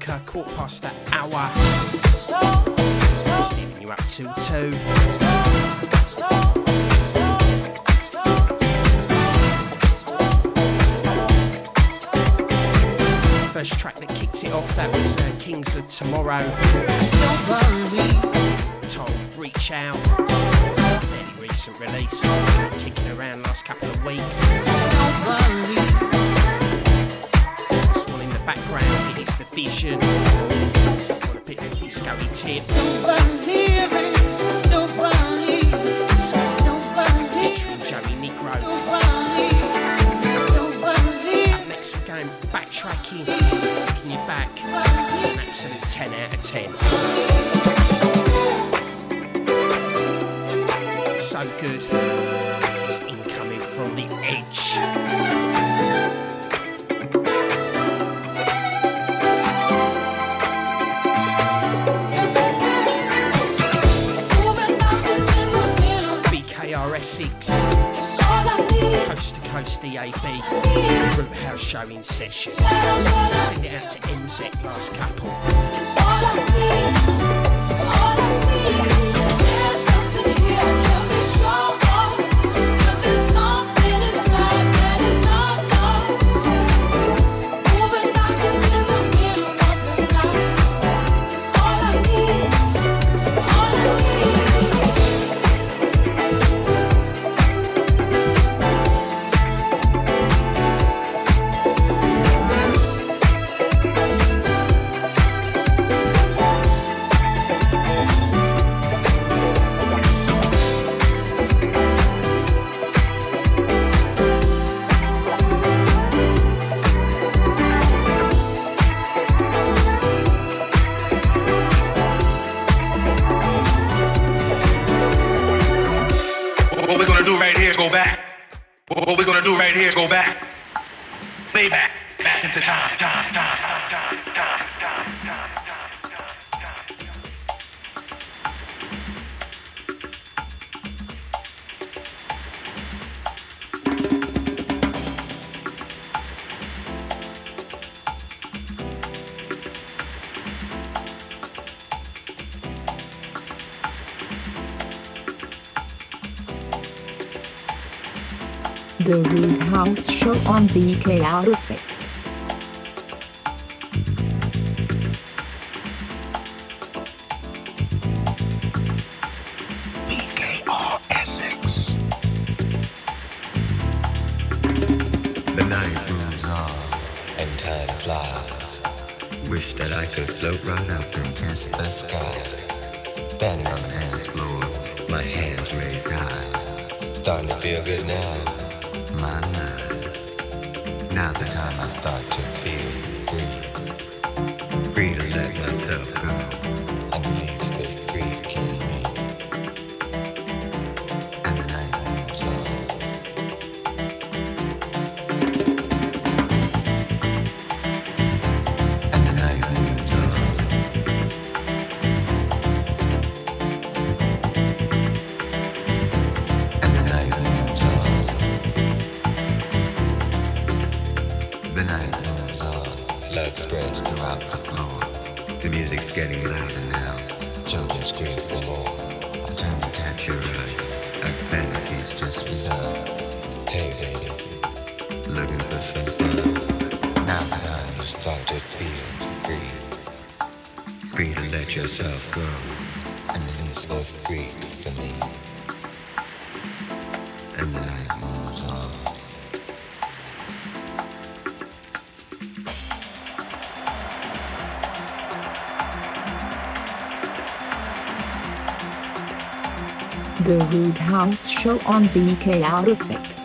Booker, quarter past that hour. Steaming you up till two. First track that kicked it off, that was uh, Kings of Tomorrow. Tom, Reach Out. Fairly recent release. Kicking around last couple of weeks. Background, it is The Vision. On a bit of disco tip. Featuring Joey Negro. Up next, we're going backtracking, taking you back. An absolute 10 out of 10. So good. It's incoming from the edge. Coast DAB. Root House Show in session. Send it out to MZ last couple. Time flies. Wish that I could float right up and kiss the sky. Standing on the dance floor, my hands raised high. Starting to feel good now. My mind. Now's the time I start to feel free. Free to let myself go. on BKR6.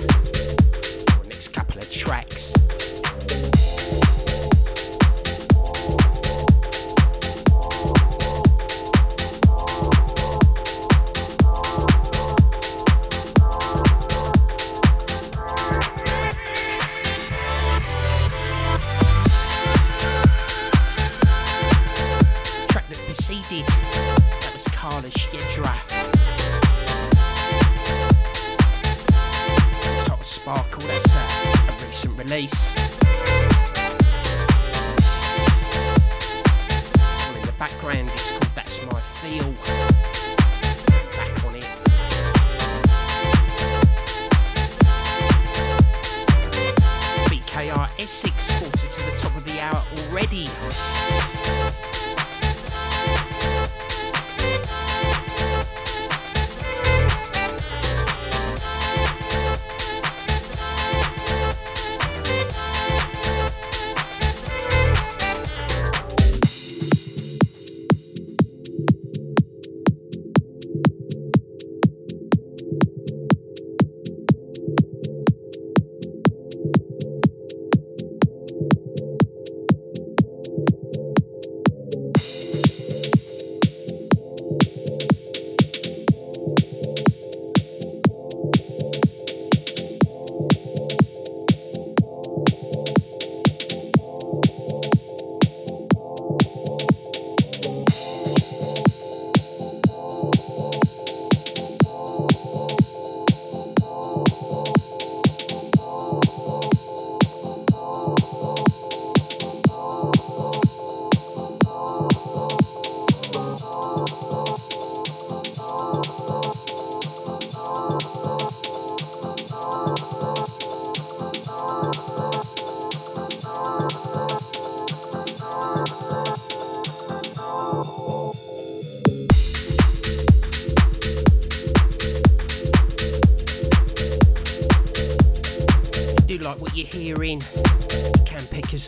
Up ti.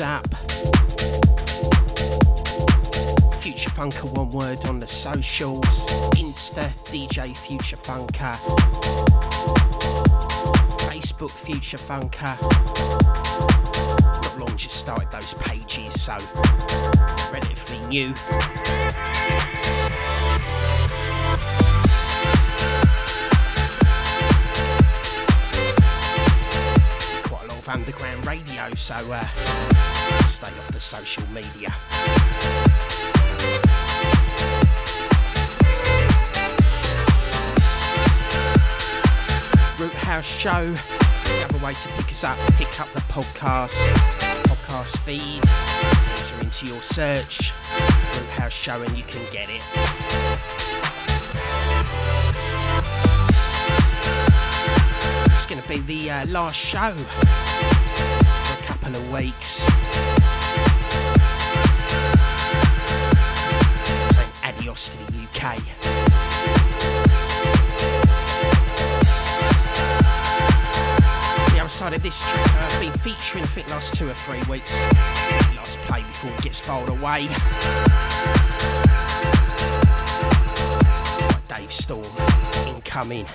Up. Future Funker, one word on the socials. Insta, DJ Future Funker. Facebook, Future Funker. Not long just started those pages, so relatively new. Underground radio, so uh, stay off the social media. Root House Show, the other way to pick us up, pick up the podcast, podcast feed, enter into your search, Root House Show, and you can get it. Be the uh, last show for a couple of weeks. So adios to the UK. The other side of this track I've been featuring I think last two or three weeks. Last play before it gets filed away. Dave Storm incoming.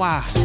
The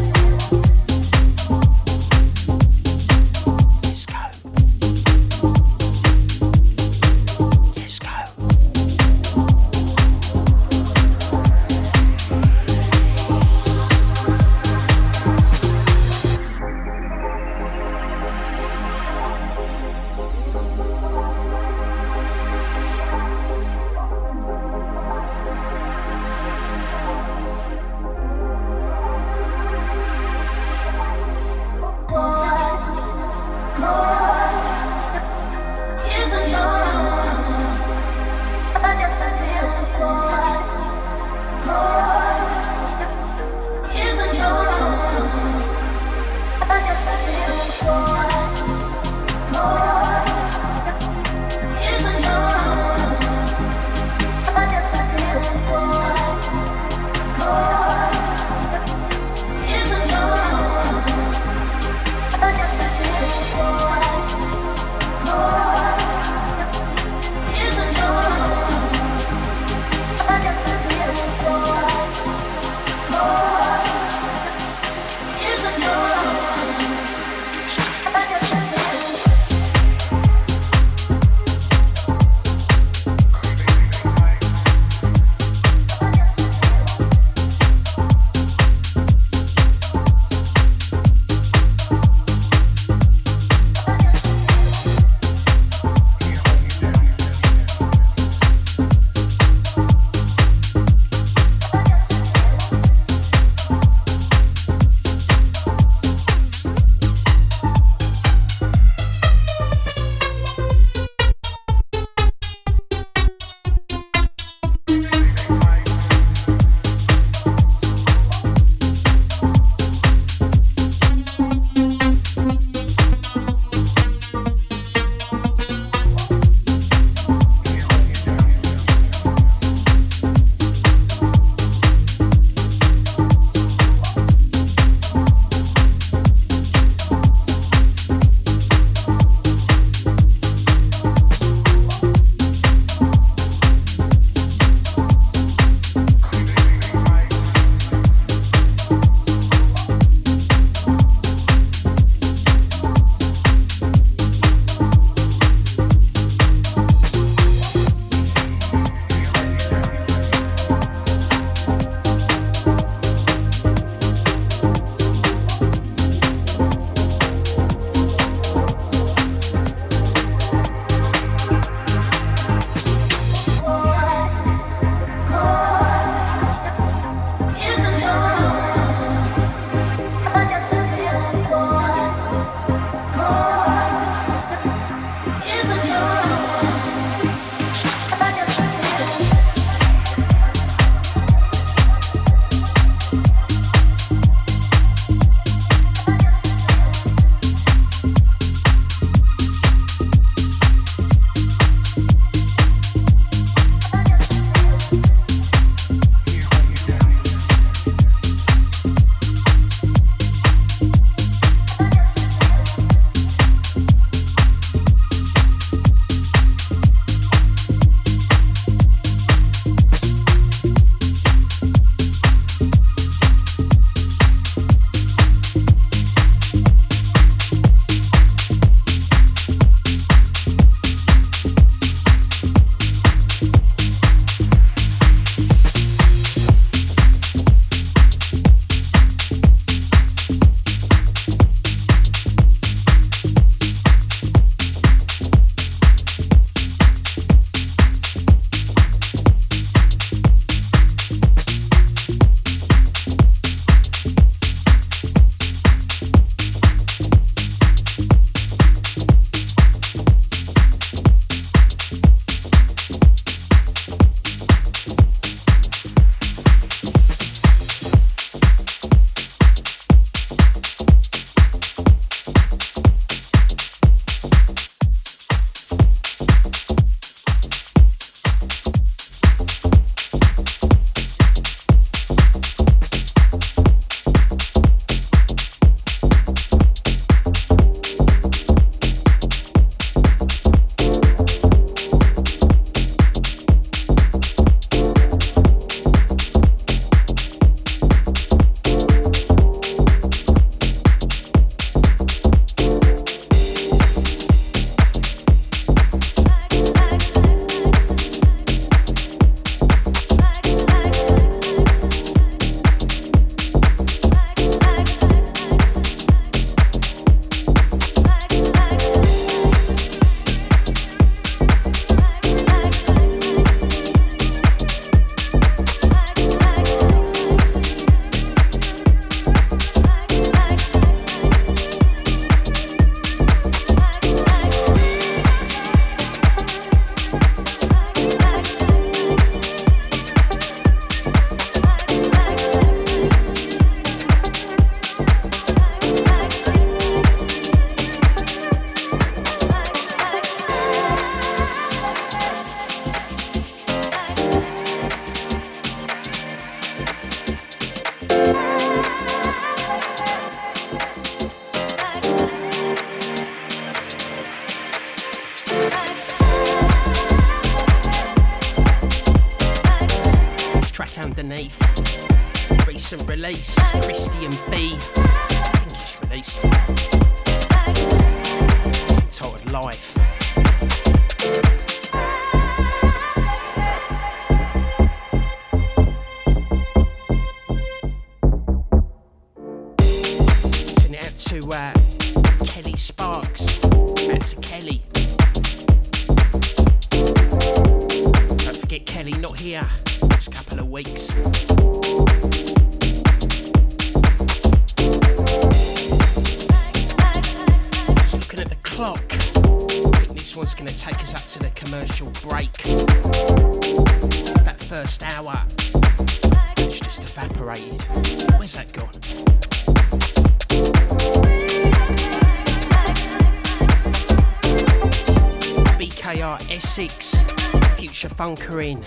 Funkering,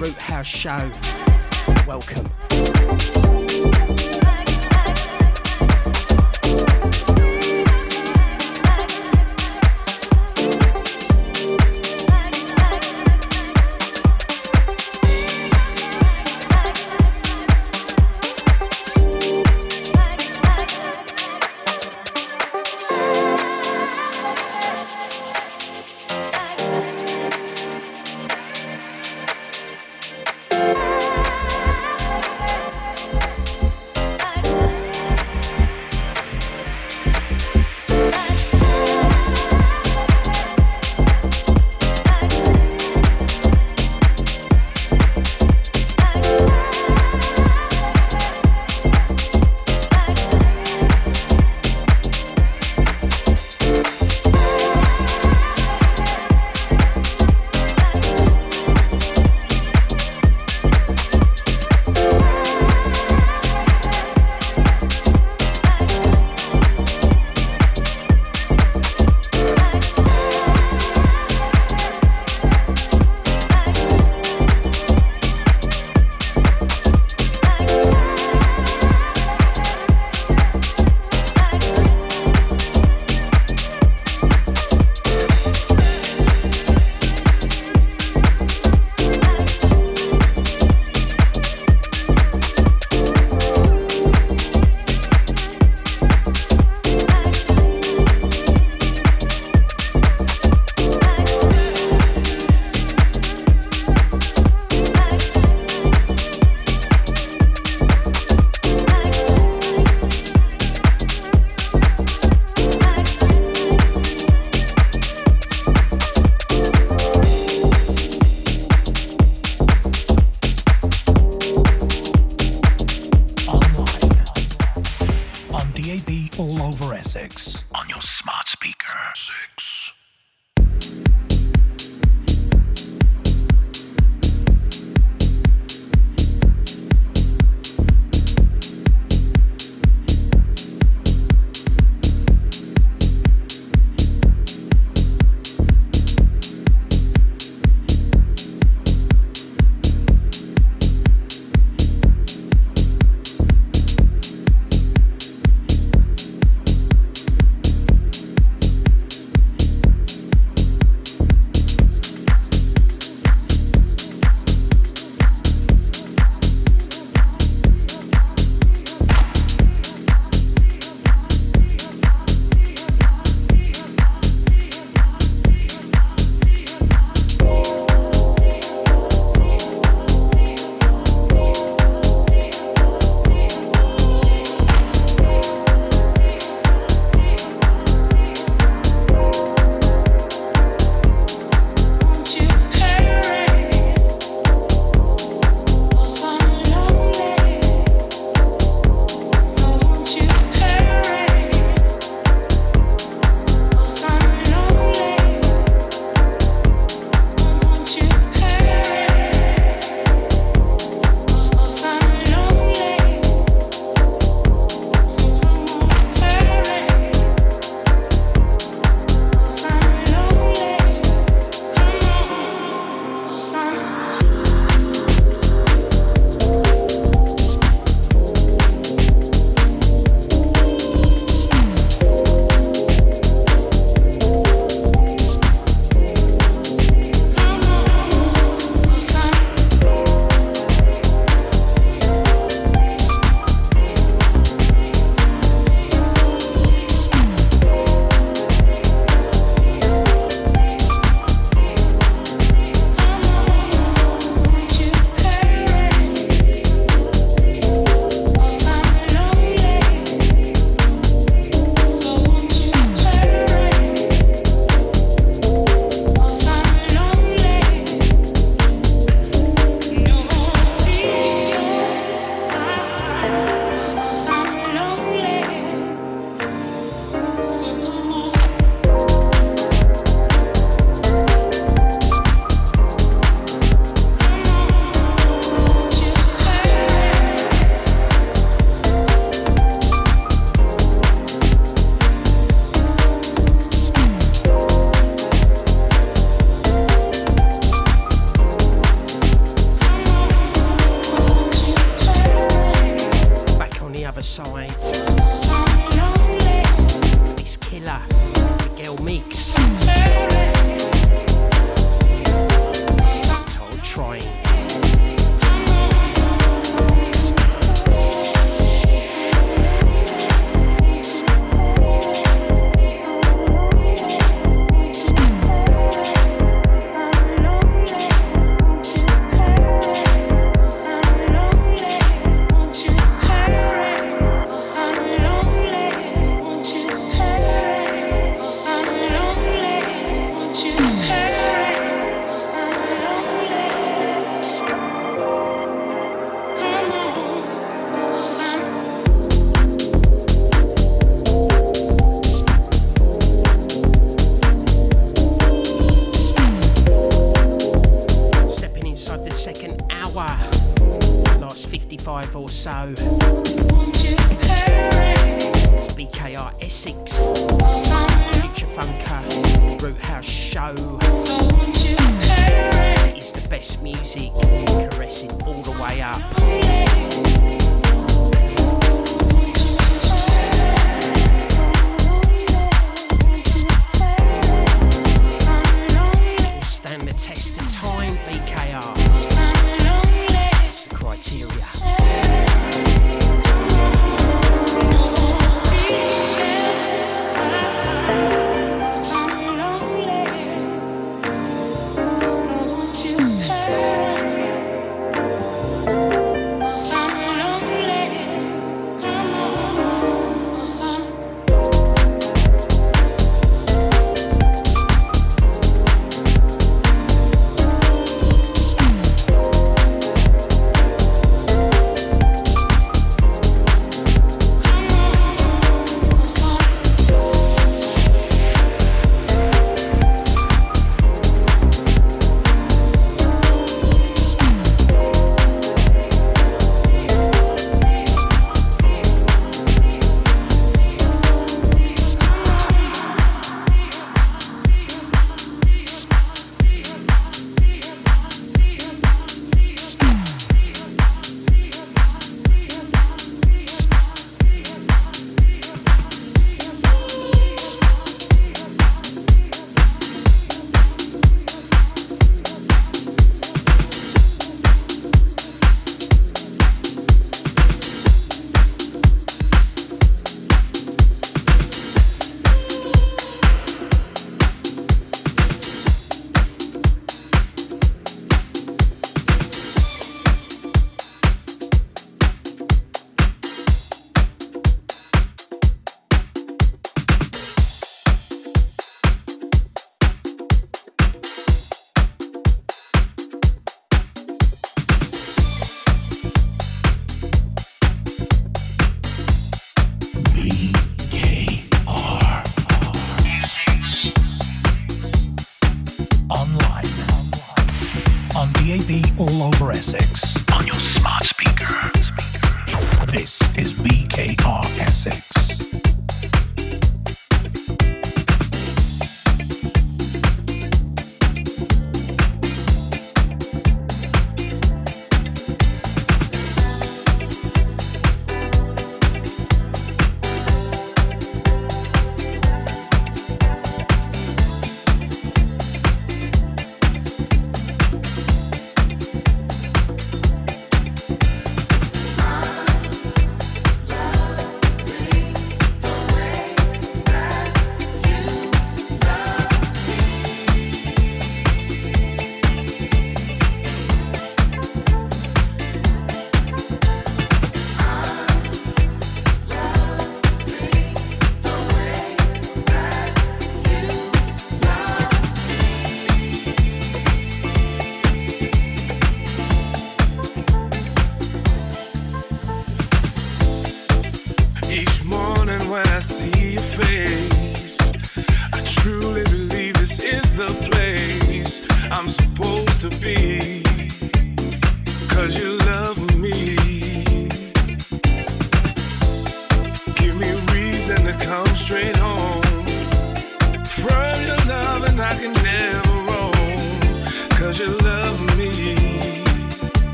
Root House Show. Welcome.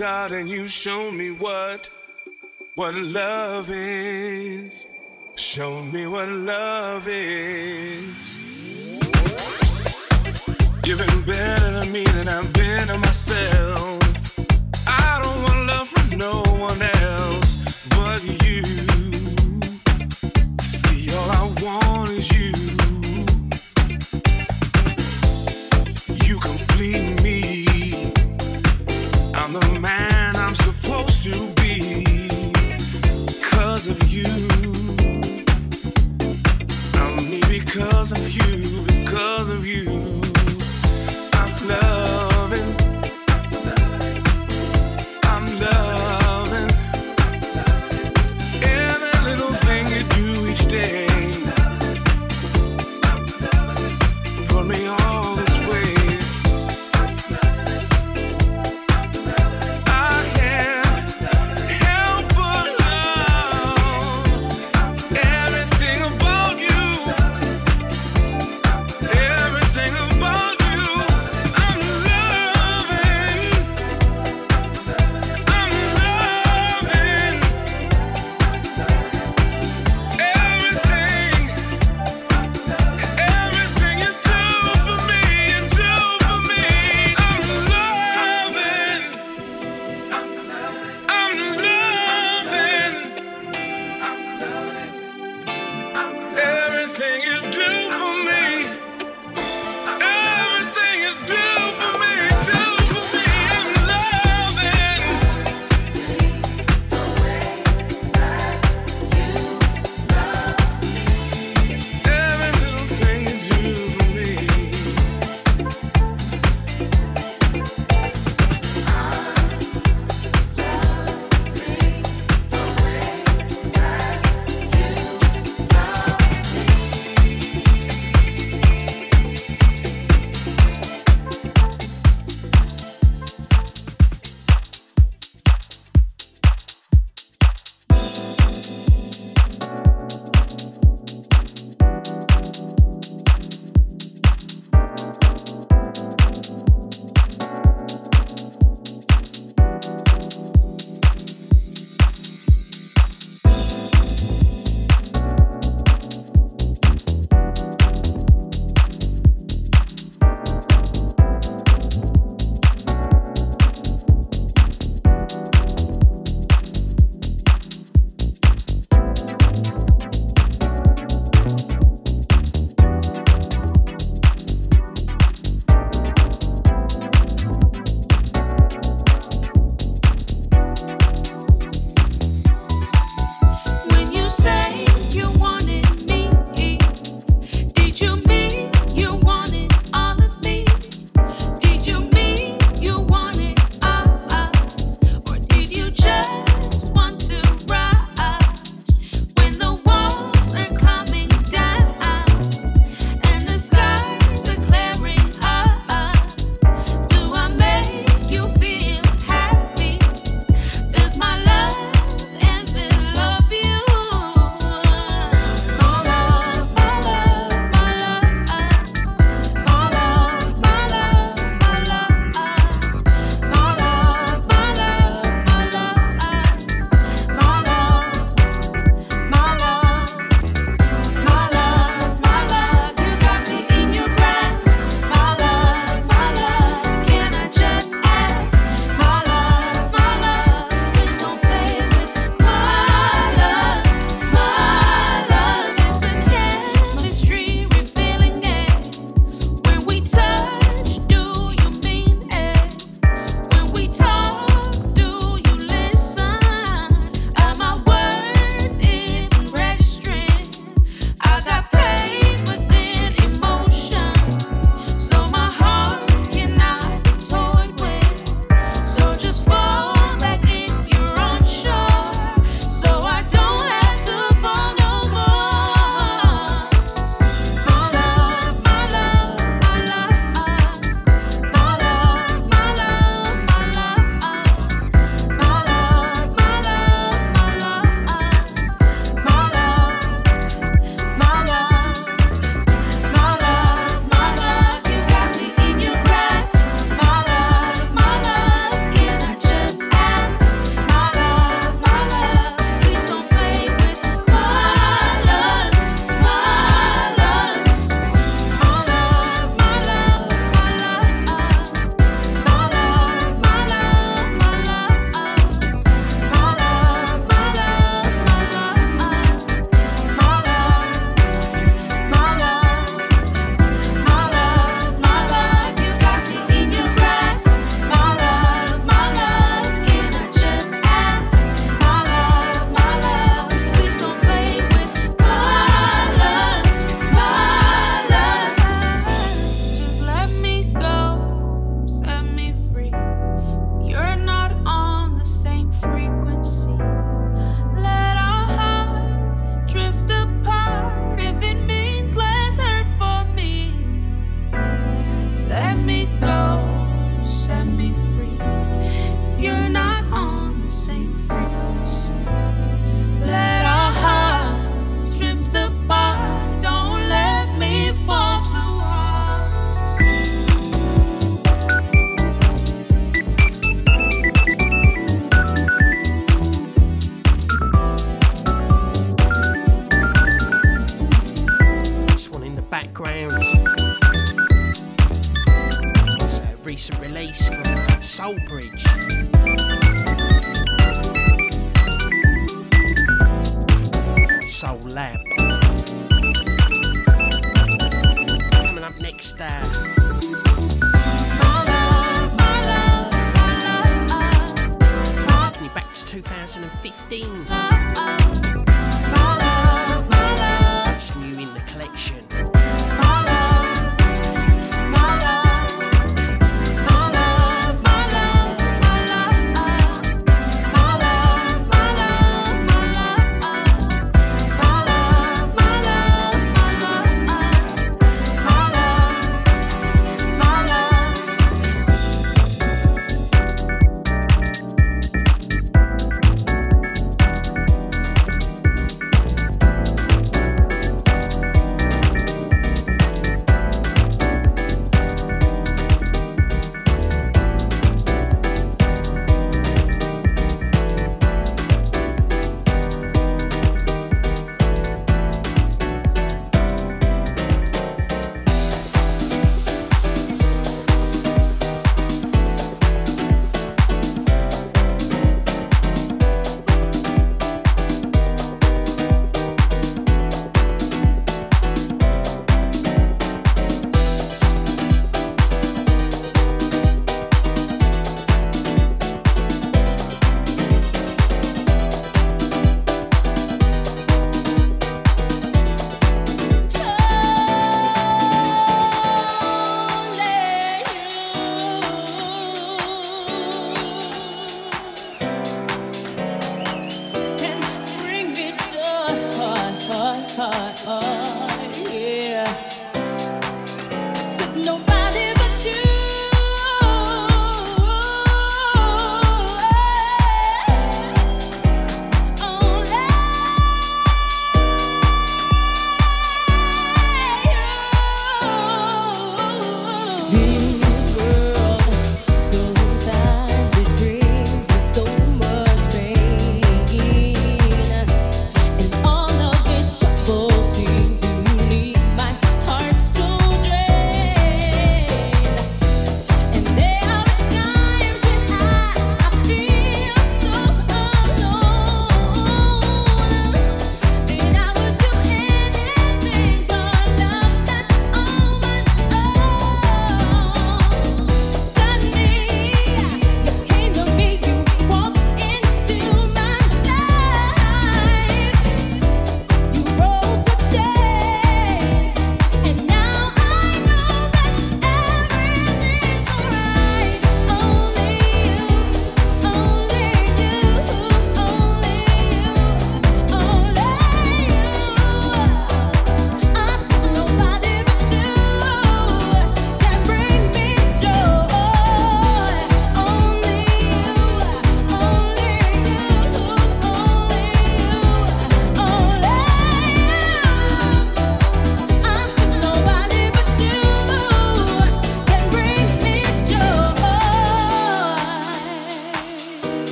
God and you show me what what love is. Show me what love is. You've been better to me than I've been to myself.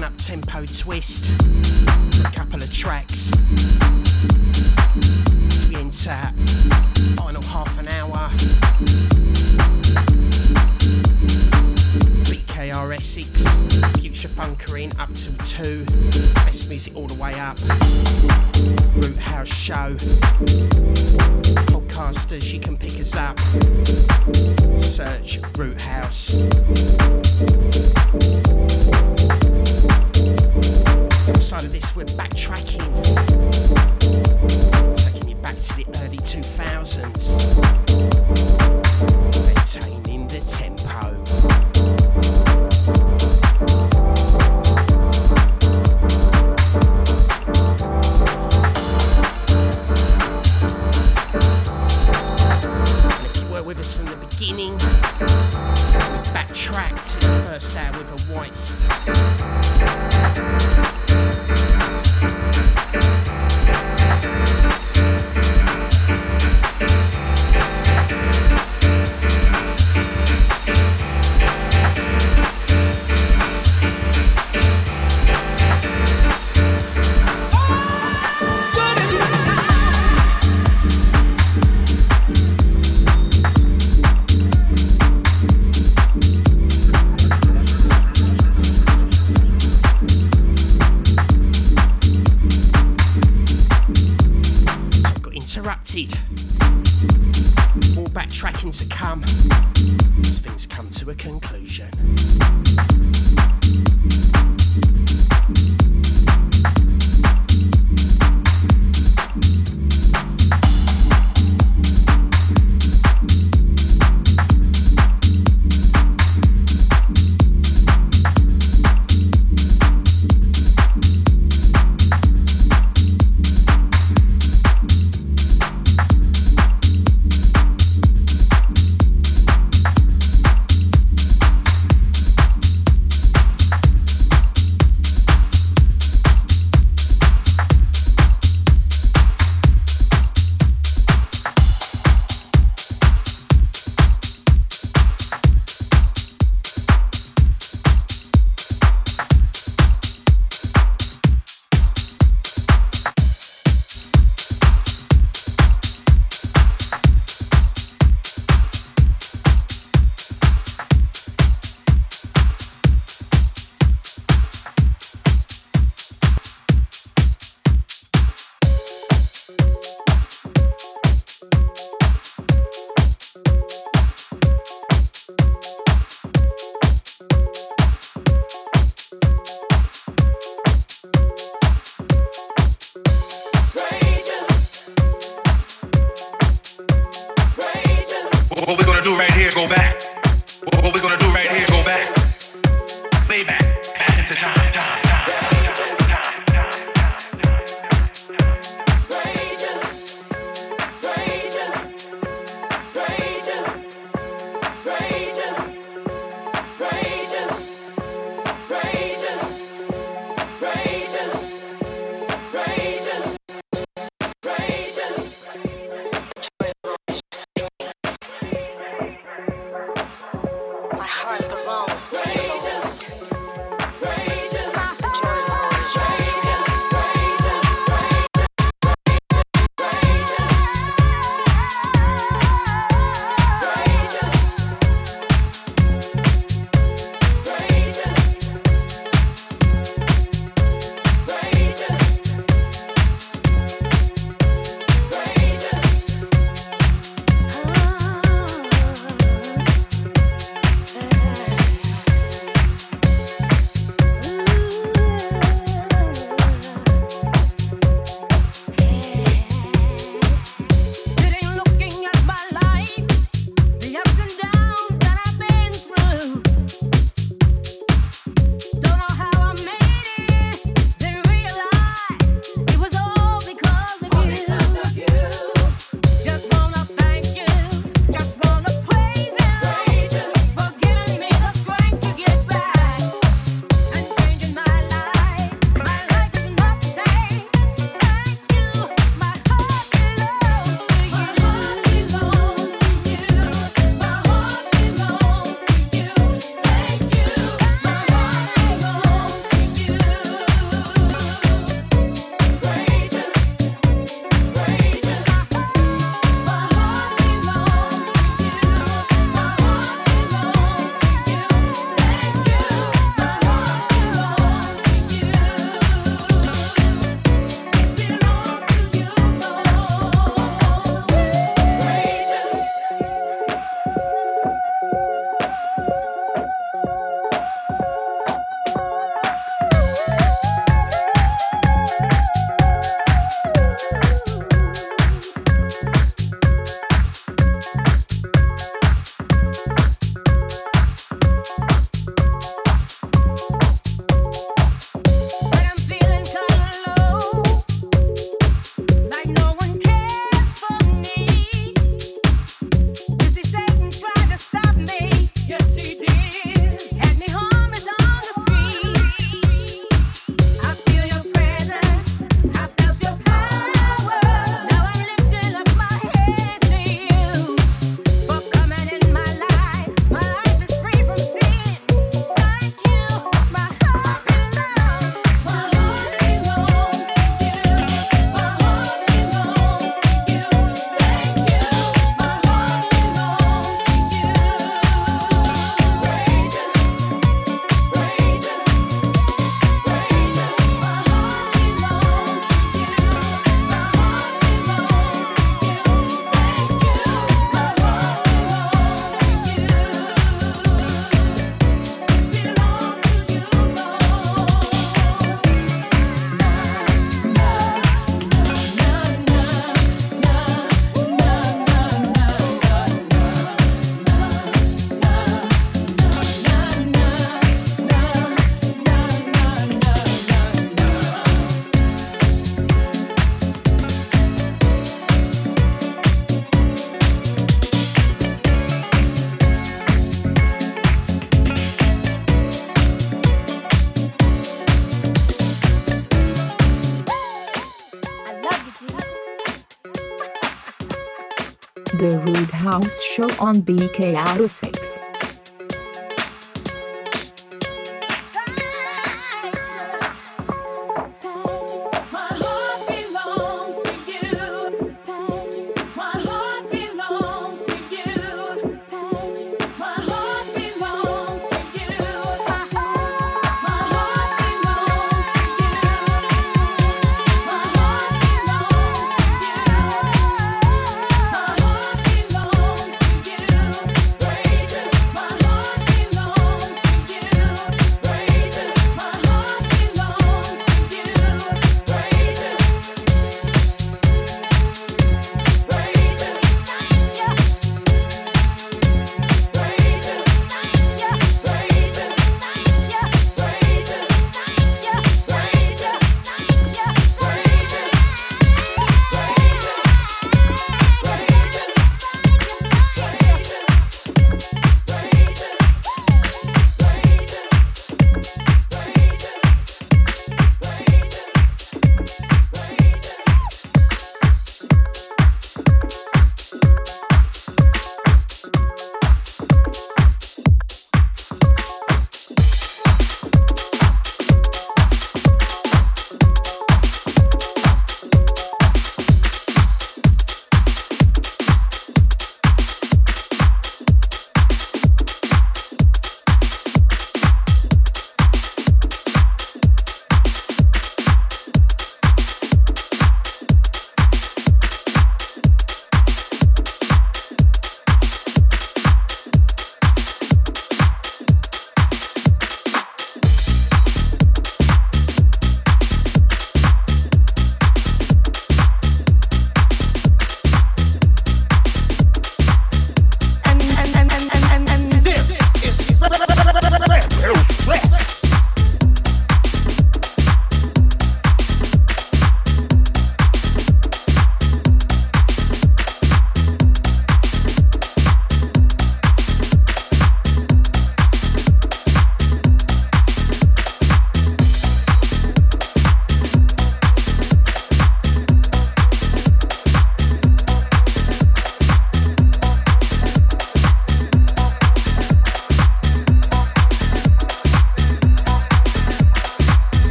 an up tempo twist. A couple of tracks. We enter final half an hour. BKR Essex, Future Bunkering up to 2. Best music all the way up. Root House Show. Podcasters, you can pick us up. Search Root House side of this, we're backtracking, taking you back to the early 2000s, maintaining the tempo. House Show on BKR Essex.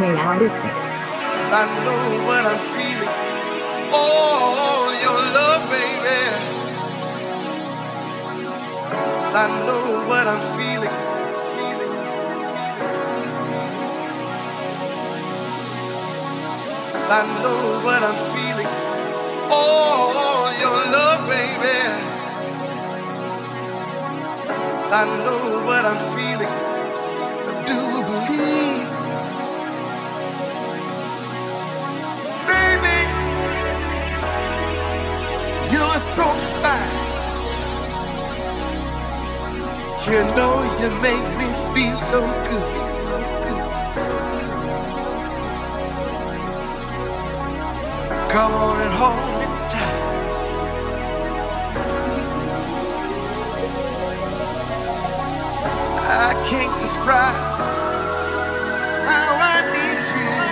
On BK6. I know what I'm feeling. Oh, your love, baby. I know what I'm feeling. I know what I'm feeling. Oh, your love, baby. I know what I'm feeling. I do believe. You know you make me feel so good. Come on and hold me tight. I can't describe how I need you.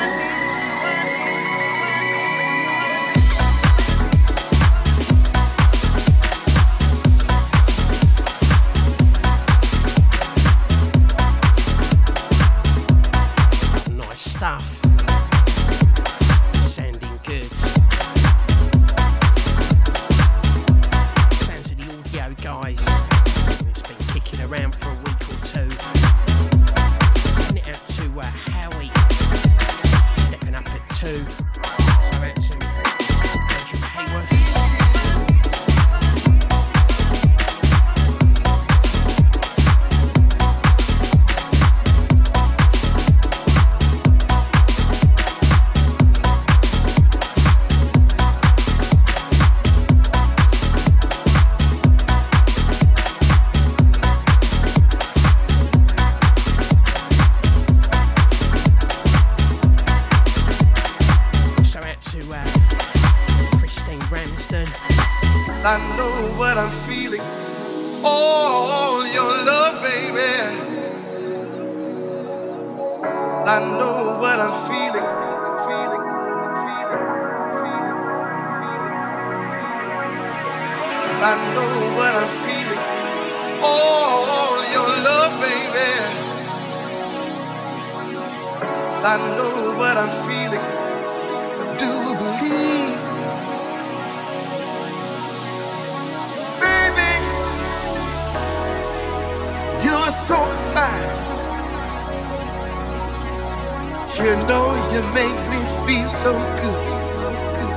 You make me feel so good. So good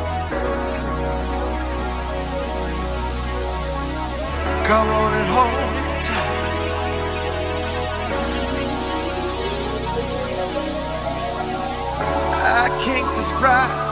Come on and hold me tight. I can't describe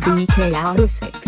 DKL6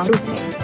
Auto Sales.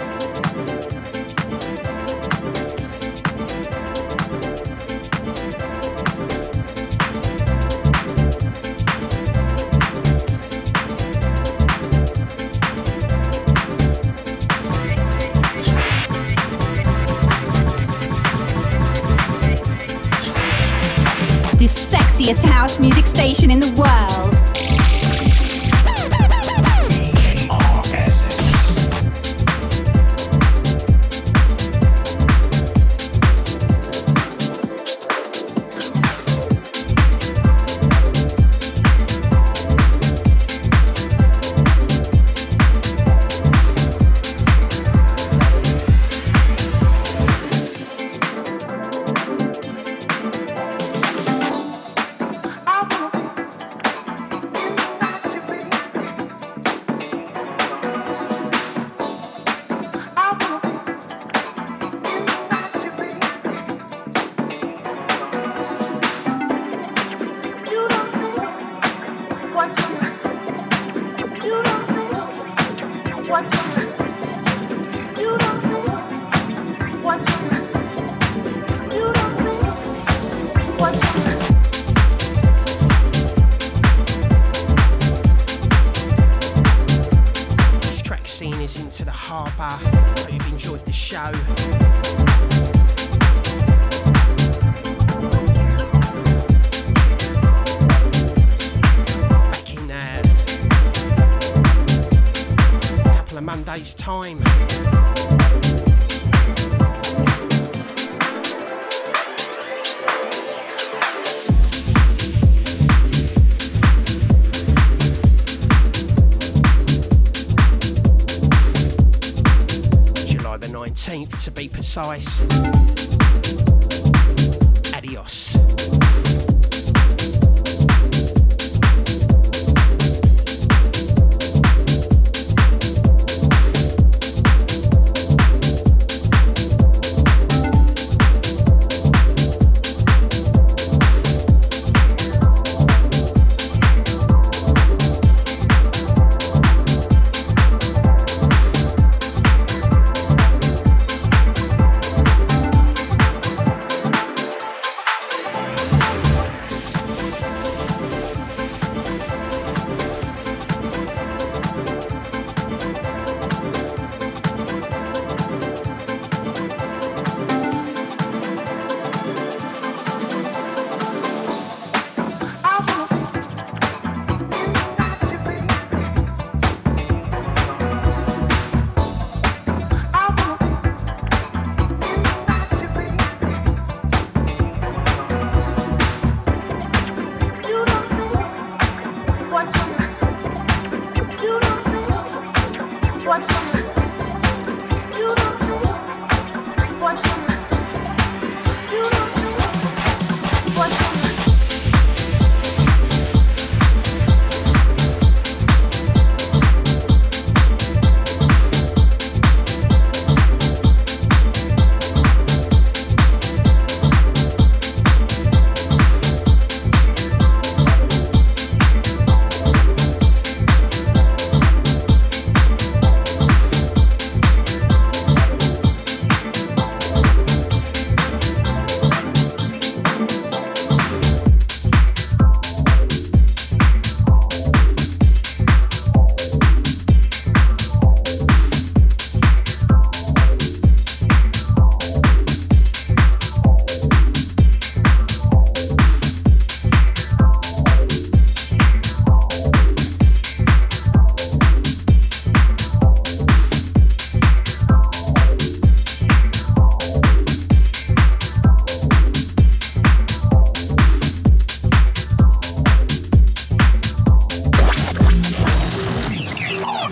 what you time. July the 19th to be precise.